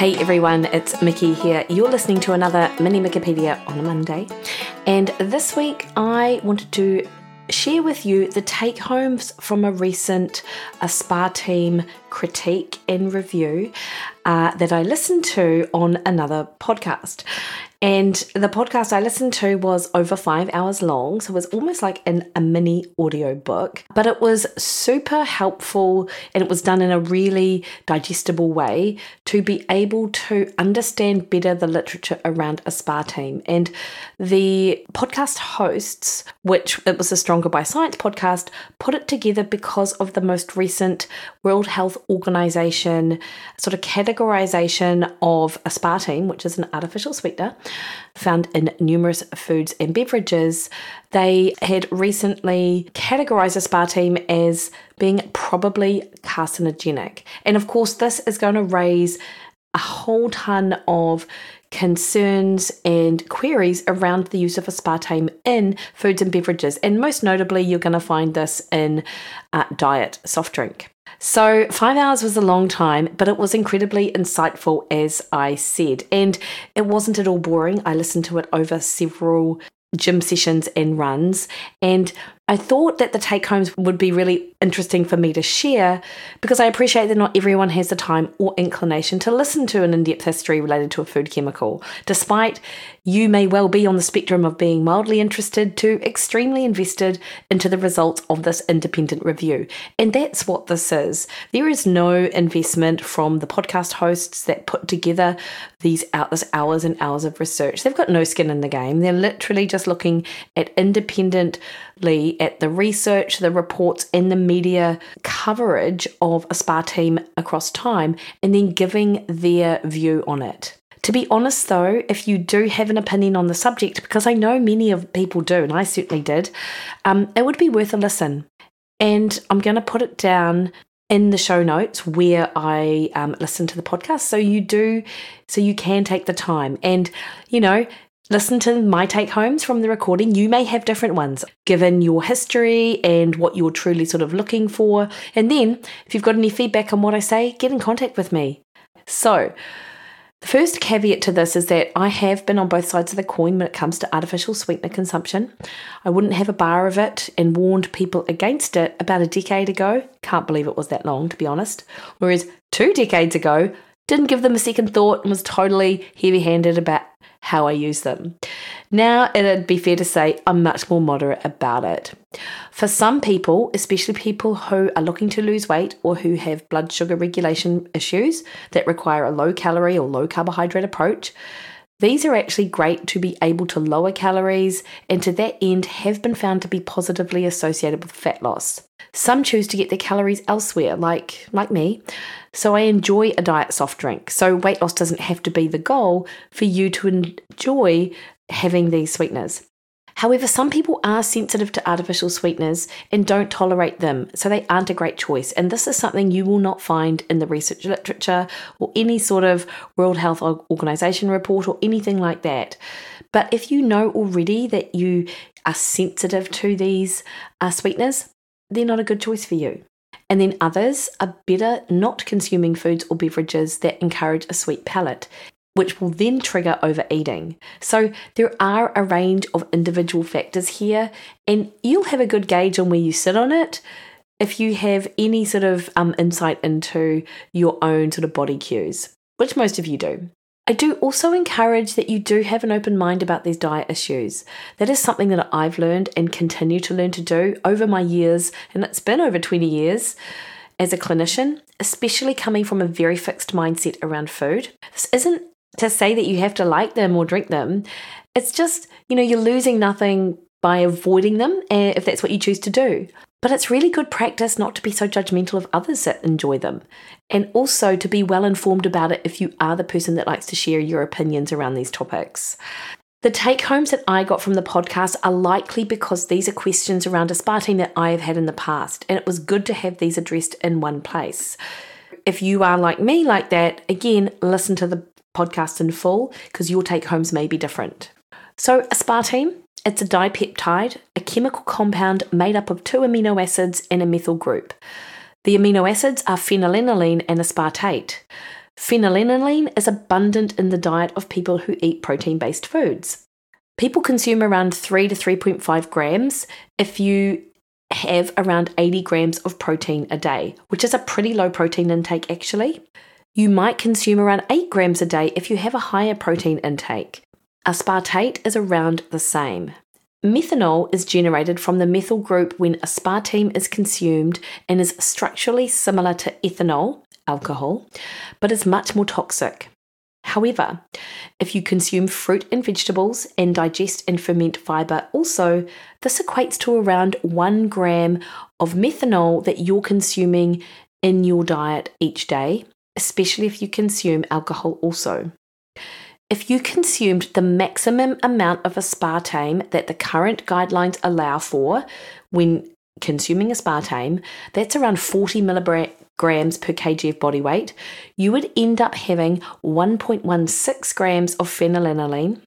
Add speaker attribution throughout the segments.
Speaker 1: Hey everyone, it's Mikki here. You're listening to another mini Mikkipedia on a Monday. And this week I wanted to share with you the take homes from a recent Aspartame critique and review uh, that I listened to on another podcast. And the podcast I listened to was over five hours long, so it was almost like an, a mini audio book, but it was super helpful and it was done in a really digestible way to be able to understand better the literature around aspartame. And the podcast hosts, which it was a Stronger by Science podcast, put it together because of the most recent World Health Organization sort of categorization of aspartame, which is an artificial sweetener found in numerous foods and beverages. They had recently categorized aspartame as being probably carcinogenic. And of course, this is going to raise a whole ton of concerns and queries around the use of aspartame in foods and beverages. And most notably, you're going to find this in uh, diet soft drink. So, five hours was a long time, but it was incredibly insightful, as I said. And it wasn't at all boring. I listened to it over several gym sessions and runs. And I thought that the take homes would be really interesting for me to share because I appreciate that not everyone has the time or inclination to listen to an in depth history related to a food chemical, despite you may well be on the spectrum of being mildly interested to extremely invested into the results of this independent review. And that's what this is. There is no investment from the podcast hosts that put together these hours and hours of research. They've got no skin in the game. They're literally just looking at independently at the research, the reports, and the media coverage of aspartame across time, and then giving their view on it. To be honest, though, if you do have an opinion on the subject, because I know many of people do, and I certainly did, um, it would be worth a listen. And I'm going to put it down in the show notes where I um, listen to the podcast, so you do, so you can take the time. And you know, listen to my take homes from the recording. You may have different ones given your history and what you're truly sort of looking for. And then, if you've got any feedback on what I say, get in contact with me. So, the first caveat to this is that I have been on both sides of the coin when it comes to artificial sweetener consumption. I wouldn't have a bar of it and warned people against it about a decade ago. Can't believe it was that long, to be honest. Whereas two decades ago, didn't give them a second thought and was totally heavy handed about how I use them. Now, it'd be fair to say I'm much more moderate about it. For some people, especially people who are looking to lose weight or who have blood sugar regulation issues that require a low calorie or low carbohydrate approach, these are actually great to be able to lower calories and to that end have been found to be positively associated with fat loss. Some choose to get their calories elsewhere, like like me. So I enjoy a diet soft drink. So weight loss doesn't have to be the goal for you to enjoy having these sweeteners. However, some people are sensitive to artificial sweeteners and don't tolerate them, so they aren't a great choice. And this is something you will not find in the research literature or any sort of World Health Organization report or anything like that. But if you know already that you are sensitive to these uh, sweeteners, they're not a good choice for you. And then others are better not consuming foods or beverages that encourage a sweet palate which will then trigger overeating. So there are a range of individual factors here, and you'll have a good gauge on where you sit on it if you have any sort of um, insight into your own sort of body cues, which most of you do. I do also encourage that you do have an open mind about these diet issues. That is something that I've learned and continue to learn to do over my years, and it's been over 20 years as a clinician, especially coming from a very fixed mindset around food. This isn't to say that you have to like them or drink them. It's just, you know, you're losing nothing by avoiding them eh, if that's what you choose to do. But it's really good practice not to be so judgmental of others that enjoy them, and also to be well informed about it if you are the person that likes to share your opinions around these topics. The take homes that I got from the podcast are likely because these are questions around aspartame that I have had in the past, and it was good to have these addressed in one place. If you are like me, like that, again, listen to the podcast in full because your take homes may be different. So, aspartame, it's a dipeptide, a chemical compound made up of two amino acids and a methyl group. The amino acids are phenylalanine and aspartate. Phenylalanine is abundant in the diet of people who eat protein based foods. People consume around 3 to 3.5 grams if you have around 80 grams of protein a day, which is a pretty low protein intake actually. You might consume around 8 grams a day if you have a higher protein intake. Aspartate is around the same. Methanol is generated from the methyl group when aspartame is consumed and is structurally similar to ethanol, alcohol, but is much more toxic. However, if you consume fruit and vegetables and digest and ferment fiber, also, this equates to around one gram of methanol that you're consuming in your diet each day, especially if you consume alcohol also. If you consumed the maximum amount of aspartame that the current guidelines allow for when consuming aspartame, that's around 40 milligrams per kg of body weight, you would end up having 1.16 grams of phenylalanine,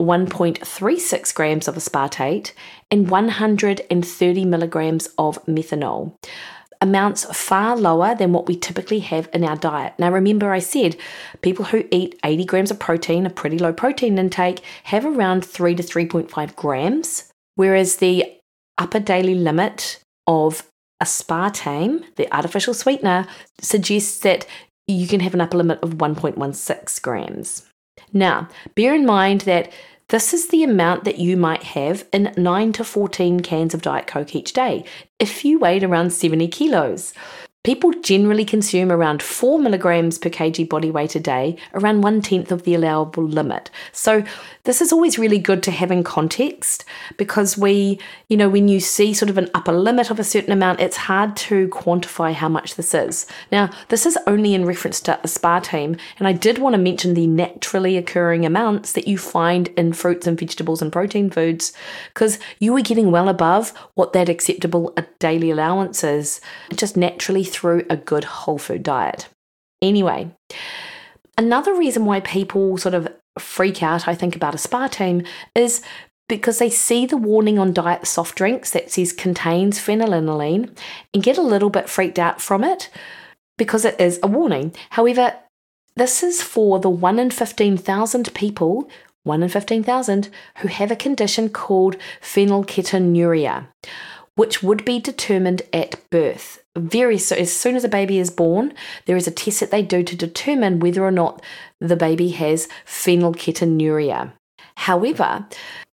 Speaker 1: 1.36 grams of aspartate, and 130 milligrams of methanol amounts far lower than what we typically have in our diet. Now, remember, I said people who eat 80 grams of protein, a pretty low protein intake, have around 3 to 3.5 grams, whereas the upper daily limit of aspartame, the artificial sweetener, suggests that you can have an upper limit of 1.16 grams. Now, bear in mind that this is the amount that you might have in 9 to 14 cans of Diet Coke each day if you weighed around 70 kilos. People generally consume around 4 milligrams per kg body weight a day, around one tenth of the allowable limit. So, this is always really good to have in context because we, you know, when you see sort of an upper limit of a certain amount, it's hard to quantify how much this is. Now, this is only in reference to aspartame, and I did want to mention the naturally occurring amounts that you find in fruits and vegetables and protein foods because you are getting well above what that acceptable uh, daily allowance is just naturally through a good whole food diet. Anyway, another reason why people sort of freak out, I think, about aspartame is because they see the warning on diet soft drinks that says contains phenylalanine and get a little bit freaked out from it because it is a warning. However, this is for the 1 in 15,000 people, 1 in 15,000, who have a condition called phenylketonuria, which would be determined at birth very so as soon as a baby is born, there is a test that they do to determine whether or not the baby has phenylketonuria. However,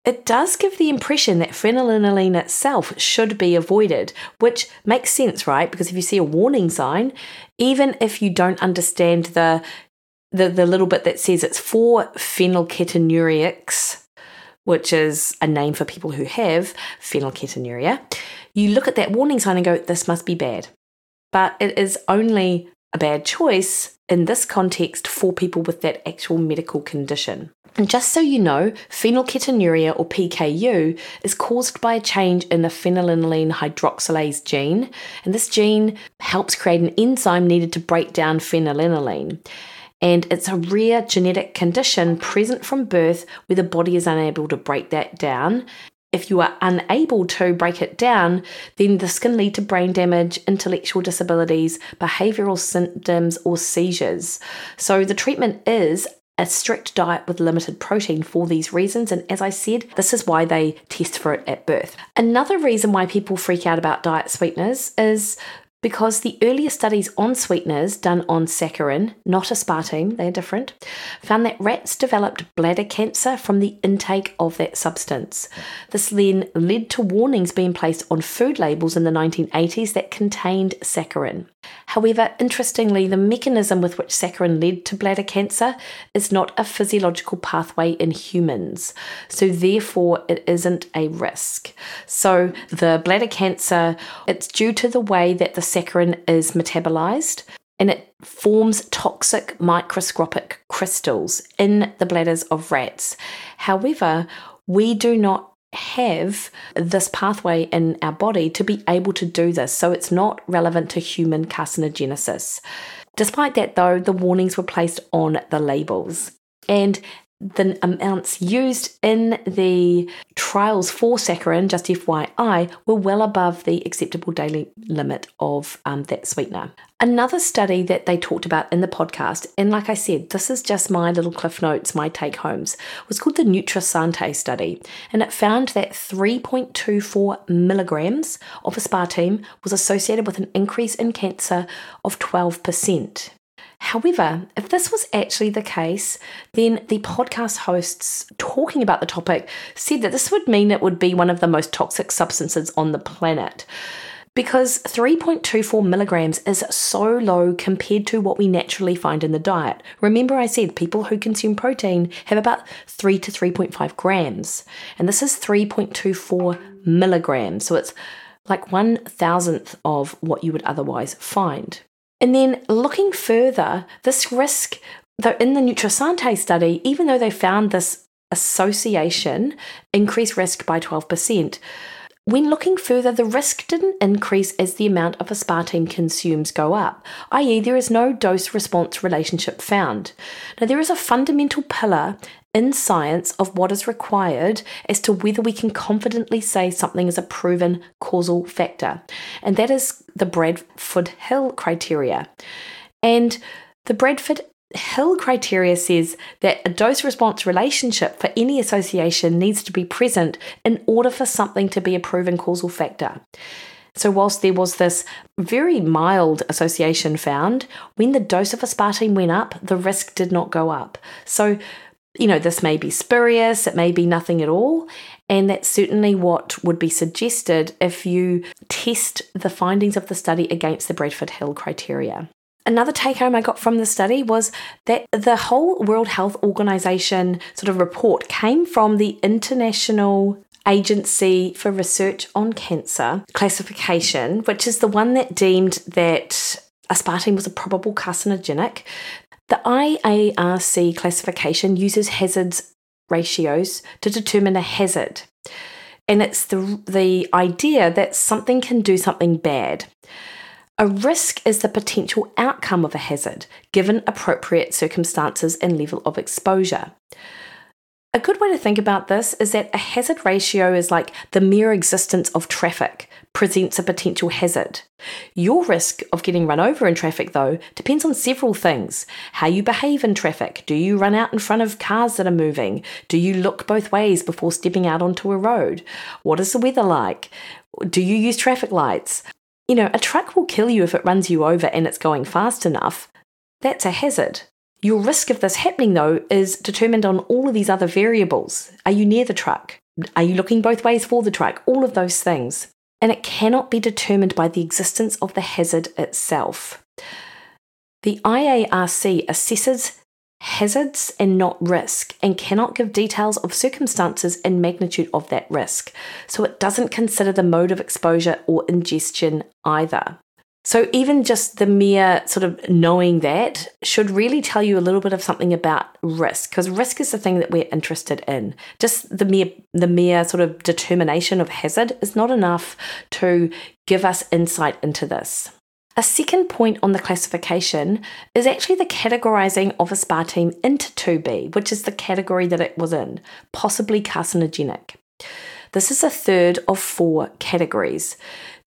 Speaker 1: it does give the impression that phenylalanine itself should be avoided, which makes sense, right? Because if you see a warning sign, even if you don't understand the the, the little bit that says it's for phenylketonurics, which is a name for people who have phenylketonuria, you look at that warning sign and go, this must be bad. But it is only a bad choice in this context for people with that actual medical condition. And just so you know, phenylketonuria or PKU is caused by a change in the phenylalanine hydroxylase gene, and this gene helps create an enzyme needed to break down phenylalanine. And it's a rare genetic condition present from birth where the body is unable to break that down if you are unable to break it down, then this can lead to brain damage, intellectual disabilities, behavioral symptoms, or seizures. So, the treatment is a strict diet with limited protein for these reasons. And as I said, this is why they test for it at birth. Another reason why people freak out about diet sweeteners is because the earlier studies on sweeteners done on saccharin, not aspartame, they're different, found that rats developed bladder cancer from the intake of that substance. This then led to warnings being placed on food labels in the 1980s that contained saccharin. However, interestingly, the mechanism with which saccharin led to bladder cancer is not a physiological pathway in humans, so therefore it isn't a risk. So the bladder cancer, it's due to the way that the saccharin is metabolized and it forms toxic microscopic crystals in the bladders of rats. However, we do not have this pathway in our body to be able to do this, so it's not relevant to human carcinogenesis. Despite that, though, the warnings were placed on the labels. And the amounts used in the trials for saccharin, just FYI, were well above the acceptable daily limit of um, that sweetener. Another study that they talked about in the podcast, and like I said, this is just my little cliff notes, my take homes, was called the NutraSante study, and it found that 3.24 milligrams of aspartame was associated with an increase in cancer of 12%. However, if this was actually the case, then the podcast hosts talking about the topic said that this would mean it would be one of the most toxic substances on the planet. Because 3.24 milligrams is so low compared to what we naturally find in the diet. Remember, I said people who consume protein have about 3 to 3.5 grams, and this is 3.24 milligrams. So it's like one thousandth of what you would otherwise find. And then looking further, this risk, though in the NutraSante study, even though they found this association increased risk by 12%, when looking further, the risk didn't increase as the amount of aspartame consumes go up, i.e., there is no dose response relationship found. Now, there is a fundamental pillar in science of what is required as to whether we can confidently say something is a proven causal factor, and that is the Bradford Hill criteria. And the Bradford Hill criteria says that a dose response relationship for any association needs to be present in order for something to be a proven causal factor. So, whilst there was this very mild association found, when the dose of aspartame went up, the risk did not go up. So, you know, this may be spurious, it may be nothing at all. And that's certainly what would be suggested if you test the findings of the study against the Bradford Hill criteria. Another take home I got from the study was that the whole World Health Organization sort of report came from the International Agency for Research on Cancer classification, which is the one that deemed that aspartame was a probable carcinogenic. The IARC classification uses hazards ratios to determine a hazard. And it's the, the idea that something can do something bad. A risk is the potential outcome of a hazard, given appropriate circumstances and level of exposure. A good way to think about this is that a hazard ratio is like the mere existence of traffic presents a potential hazard. Your risk of getting run over in traffic, though, depends on several things. How you behave in traffic. Do you run out in front of cars that are moving? Do you look both ways before stepping out onto a road? What is the weather like? Do you use traffic lights? You know, a truck will kill you if it runs you over and it's going fast enough. That's a hazard. Your risk of this happening, though, is determined on all of these other variables. Are you near the truck? Are you looking both ways for the truck? All of those things. And it cannot be determined by the existence of the hazard itself. The IARC assesses hazards and not risk and cannot give details of circumstances and magnitude of that risk. So it doesn't consider the mode of exposure or ingestion either. So, even just the mere sort of knowing that should really tell you a little bit of something about risk, because risk is the thing that we're interested in. Just the mere the mere sort of determination of hazard is not enough to give us insight into this. A second point on the classification is actually the categorizing of aspartame into 2B, which is the category that it was in, possibly carcinogenic. This is a third of four categories.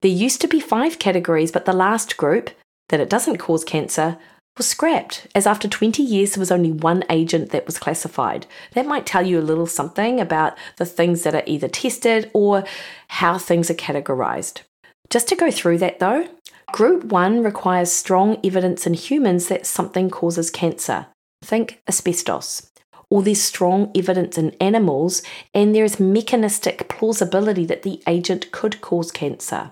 Speaker 1: There used to be five categories, but the last group, that it doesn't cause cancer, was scrapped, as after 20 years there was only one agent that was classified. That might tell you a little something about the things that are either tested or how things are categorized. Just to go through that though, Group 1 requires strong evidence in humans that something causes cancer. Think asbestos or there's strong evidence in animals and there is mechanistic plausibility that the agent could cause cancer.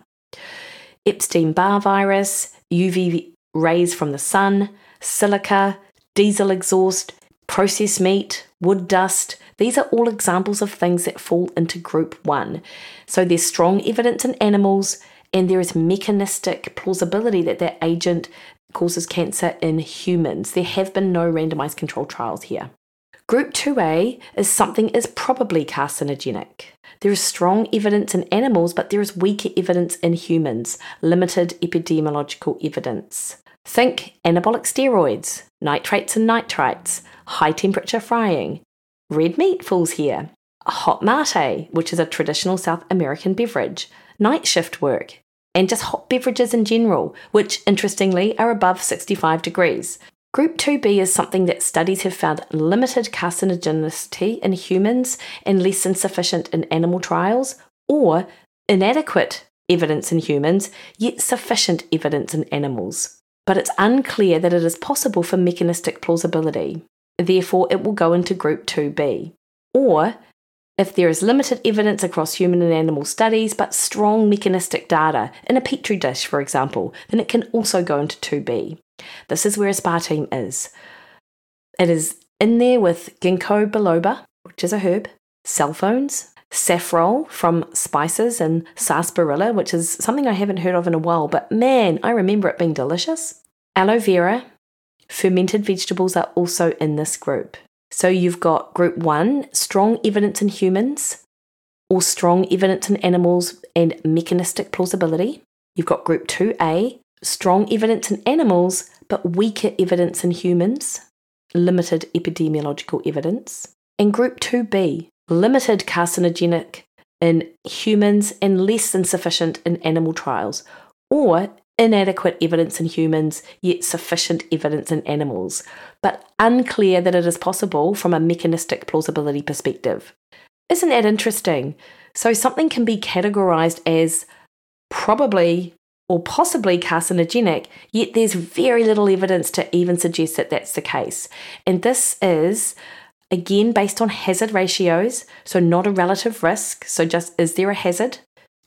Speaker 1: Epstein Barr virus, UV rays from the sun, silica, diesel exhaust, processed meat, wood dust. These are all examples of things that fall into group one. So there's strong evidence in animals, and there is mechanistic plausibility that that agent causes cancer in humans. There have been no randomized controlled trials here. Group 2A is something is probably carcinogenic. There is strong evidence in animals, but there is weaker evidence in humans, limited epidemiological evidence. Think anabolic steroids, nitrates and nitrites, high temperature frying, Red meat falls here. A Hot mate, which is a traditional South American beverage. Night shift work. And just hot beverages in general, which interestingly are above 65 degrees. Group 2b is something that studies have found limited carcinogenicity in humans and less than sufficient in animal trials, or inadequate evidence in humans, yet sufficient evidence in animals. But it's unclear that it is possible for mechanistic plausibility. Therefore, it will go into Group 2b. Or, if there is limited evidence across human and animal studies but strong mechanistic data in a petri dish, for example, then it can also go into 2b. This is where aspartame is. It is in there with ginkgo biloba, which is a herb, cell phones, safrole from spices, and sarsaparilla, which is something I haven't heard of in a while, but man, I remember it being delicious. Aloe vera, fermented vegetables are also in this group. So you've got group one, strong evidence in humans, or strong evidence in animals and mechanistic plausibility. You've got group 2A, strong evidence in animals, but weaker evidence in humans, limited epidemiological evidence. And group 2b, limited carcinogenic in humans and less than sufficient in animal trials, or inadequate evidence in humans, yet sufficient evidence in animals, but unclear that it is possible from a mechanistic plausibility perspective. Isn't that interesting? So, something can be categorized as probably or possibly carcinogenic, yet there's very little evidence to even suggest that that's the case. And this is again based on hazard ratios, so not a relative risk, so just is there a hazard?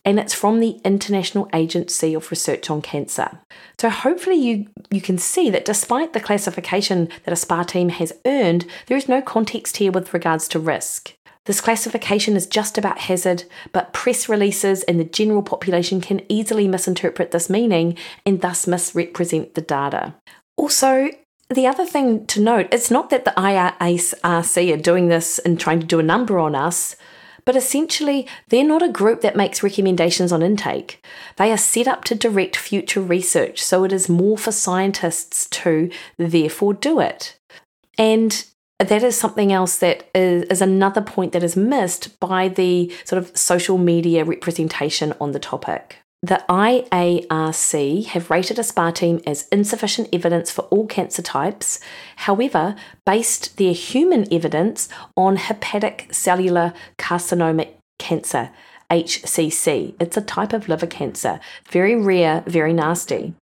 Speaker 1: And it's from the International Agency of Research on Cancer. So hopefully you, you can see that despite the classification that aspartame has earned, there is no context here with regards to risk. This classification is just about hazard, but press releases and the general population can easily misinterpret this meaning and thus misrepresent the data. Also, the other thing to note, it's not that the IARC are doing this and trying to do a number on us, but essentially they're not a group that makes recommendations on intake. They are set up to direct future research, so it is more for scientists to therefore do it. And that is something else that is, is, another point that is missed by the sort of social media representation on the topic. The IARC have rated aspartame as insufficient evidence for all cancer types, however, based their human evidence on hepatic cellular carcinoma cancer, HCC. It's a type of liver cancer, very rare, very nasty.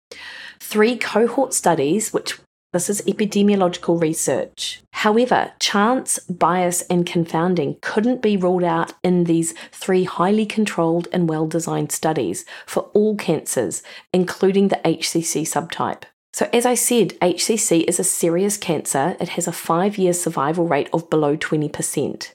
Speaker 1: Three cohort studies, which this is epidemiological research. However, chance, bias, and confounding couldn't be ruled out in these three highly controlled and well designed studies for all cancers, including the HCC subtype. So, as I said, HCC is a serious cancer. It has a five year survival rate of below 20%.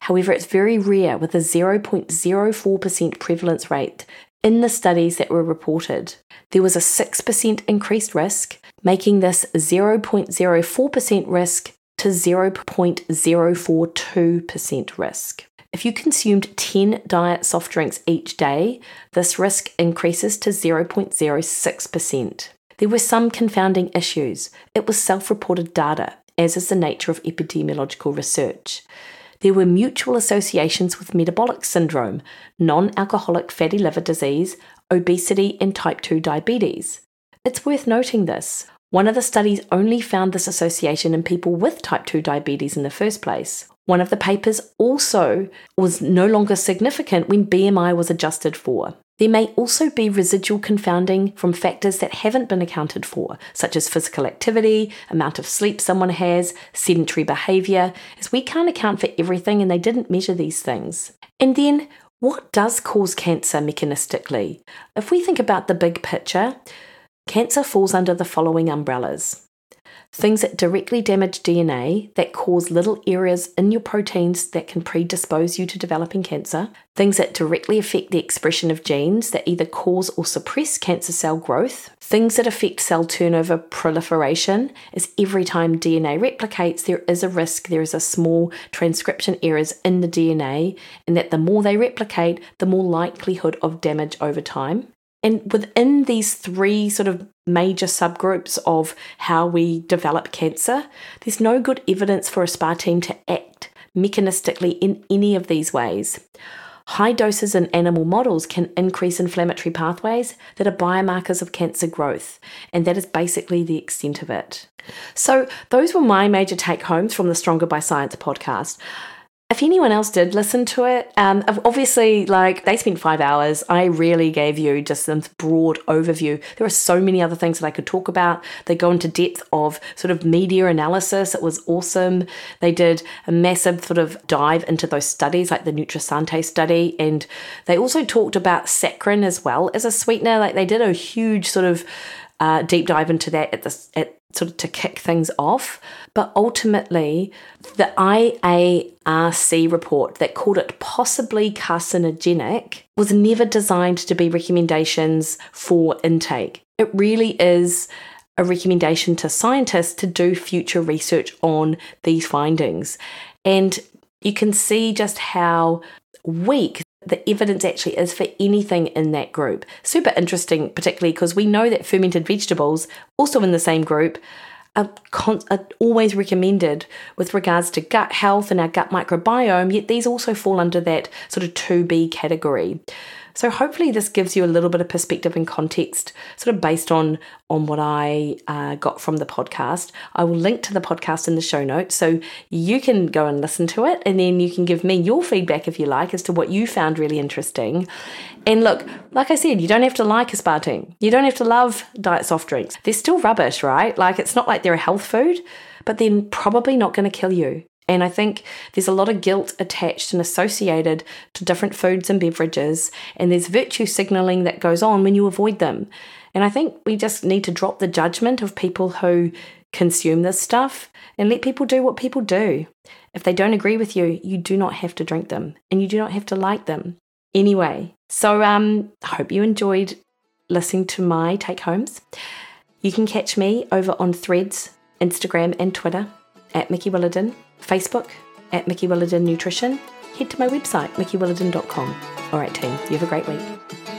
Speaker 1: However, it's very rare with a 0.04% prevalence rate in the studies that were reported. There was a 6% increased risk, making this 0.04% risk to 0.042% risk. If you consumed 10 diet soft drinks each day, this risk increases to 0.06%. There were some confounding issues. It was self reported data, as is the nature of epidemiological research. There were mutual associations with metabolic syndrome, non alcoholic fatty liver disease, obesity, and type 2 diabetes. It's worth noting this. One of the studies only found this association in people with type 2 diabetes in the first place. One of the papers also was no longer significant when BMI was adjusted for. There may also be residual confounding from factors that haven't been accounted for, such as physical activity, amount of sleep someone has, sedentary behaviour, as we can't account for everything and they didn't measure these things. And then, what does cause cancer mechanistically? If we think about the big picture, Cancer falls under the following umbrellas. Things that directly damage DNA that cause little areas in your proteins that can predispose you to developing cancer, things that directly affect the expression of genes that either cause or suppress cancer cell growth, things that affect cell turnover proliferation, as every time DNA replicates, there is a risk there is a small transcription errors in the DNA, and that the more they replicate, the more likelihood of damage over time. And within these three sort of major subgroups of how we develop cancer, there's no good evidence for aspartame to act mechanistically in any of these ways. High doses in animal models can increase inflammatory pathways that are biomarkers of cancer growth, and that is basically the extent of it. So, those were my major take homes from the Stronger by Science podcast if anyone else did listen to it, um, obviously, like they spent five hours. I really gave you just some broad overview. There are so many other things that I could talk about. They go into depth of sort of media analysis. It was awesome. They did a massive sort of dive into those studies, like the Nutrisante study, and they also talked about saccharin as well as a sweetener. Like they did a huge sort of uh, deep dive into that at the at sort of to kick things off. But ultimately, the IARC report that called it possibly carcinogenic was never designed to be recommendations for intake. It really is a recommendation to scientists to do future research on these findings. And you can see just how weak the evidence actually is for anything in that group. Super interesting, particularly because we know that fermented vegetables, also in the same group, are, con- are, always recommended with regards to gut health and our gut microbiome, yet these also fall under that sort of 2B category. So hopefully this gives you a little bit of perspective and context, sort of based on on what I uh, got from the podcast. I will link to the podcast in the show notes, so you can go and listen to it, and then you can give me your feedback if you like as to what you found really interesting. And look, like I said, you don't have to like aspartame. You don't have to love diet soft drinks. They're still rubbish, right? Like it's not like they're a health food, but they're probably not going to kill you. And I think there's a lot of guilt attached and associated to different foods and beverages, and there's virtue signaling that goes on when you avoid them. And I think we just need to drop the judgment of people who consume this stuff and let people do what people do. If they don't agree with you, you do not have to drink them and you do not have to like them. Anyway, so um, I hope you enjoyed listening to my take homes. You can catch me over on Threads, Instagram, and Twitter at Mikki Williden. Facebook at Mikki Williden Nutrition. Head to my website, mikkiwilliden.com. All right, team, you have a great week.